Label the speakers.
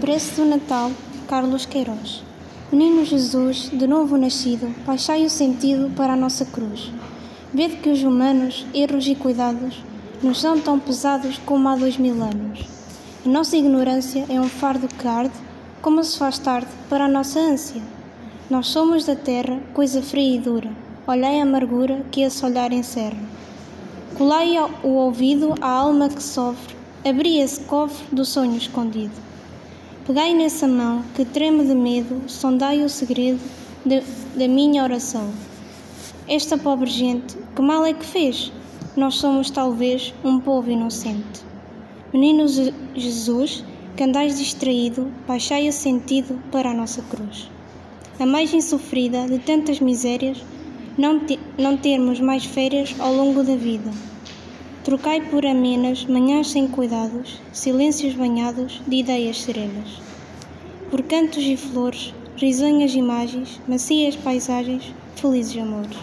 Speaker 1: Preço do Natal, Carlos Queiroz. Menino Jesus, de novo nascido, baixai o sentido para a nossa cruz. Vede que os humanos, erros e cuidados, nos são tão pesados como há dois mil anos. A nossa ignorância é um fardo que arde, como se faz tarde para a nossa ânsia. Nós somos da terra, coisa fria e dura. Olhai a amargura que esse olhar encerra. Colai o ouvido à alma que sofre, abri esse cofre do sonho escondido. Pegai nessa mão que treme de medo, sondai o segredo da minha oração. Esta pobre gente, que mal é que fez? Nós somos talvez um povo inocente. Menino Jesus, que andais distraído, baixai o sentido para a nossa cruz. A mais insofrida de tantas misérias, não, te, não termos mais férias ao longo da vida. Trocai por amenas manhãs sem cuidados, silêncios banhados de ideias serenas. Por cantos e flores, risonhas imagens, macias paisagens, felizes amores.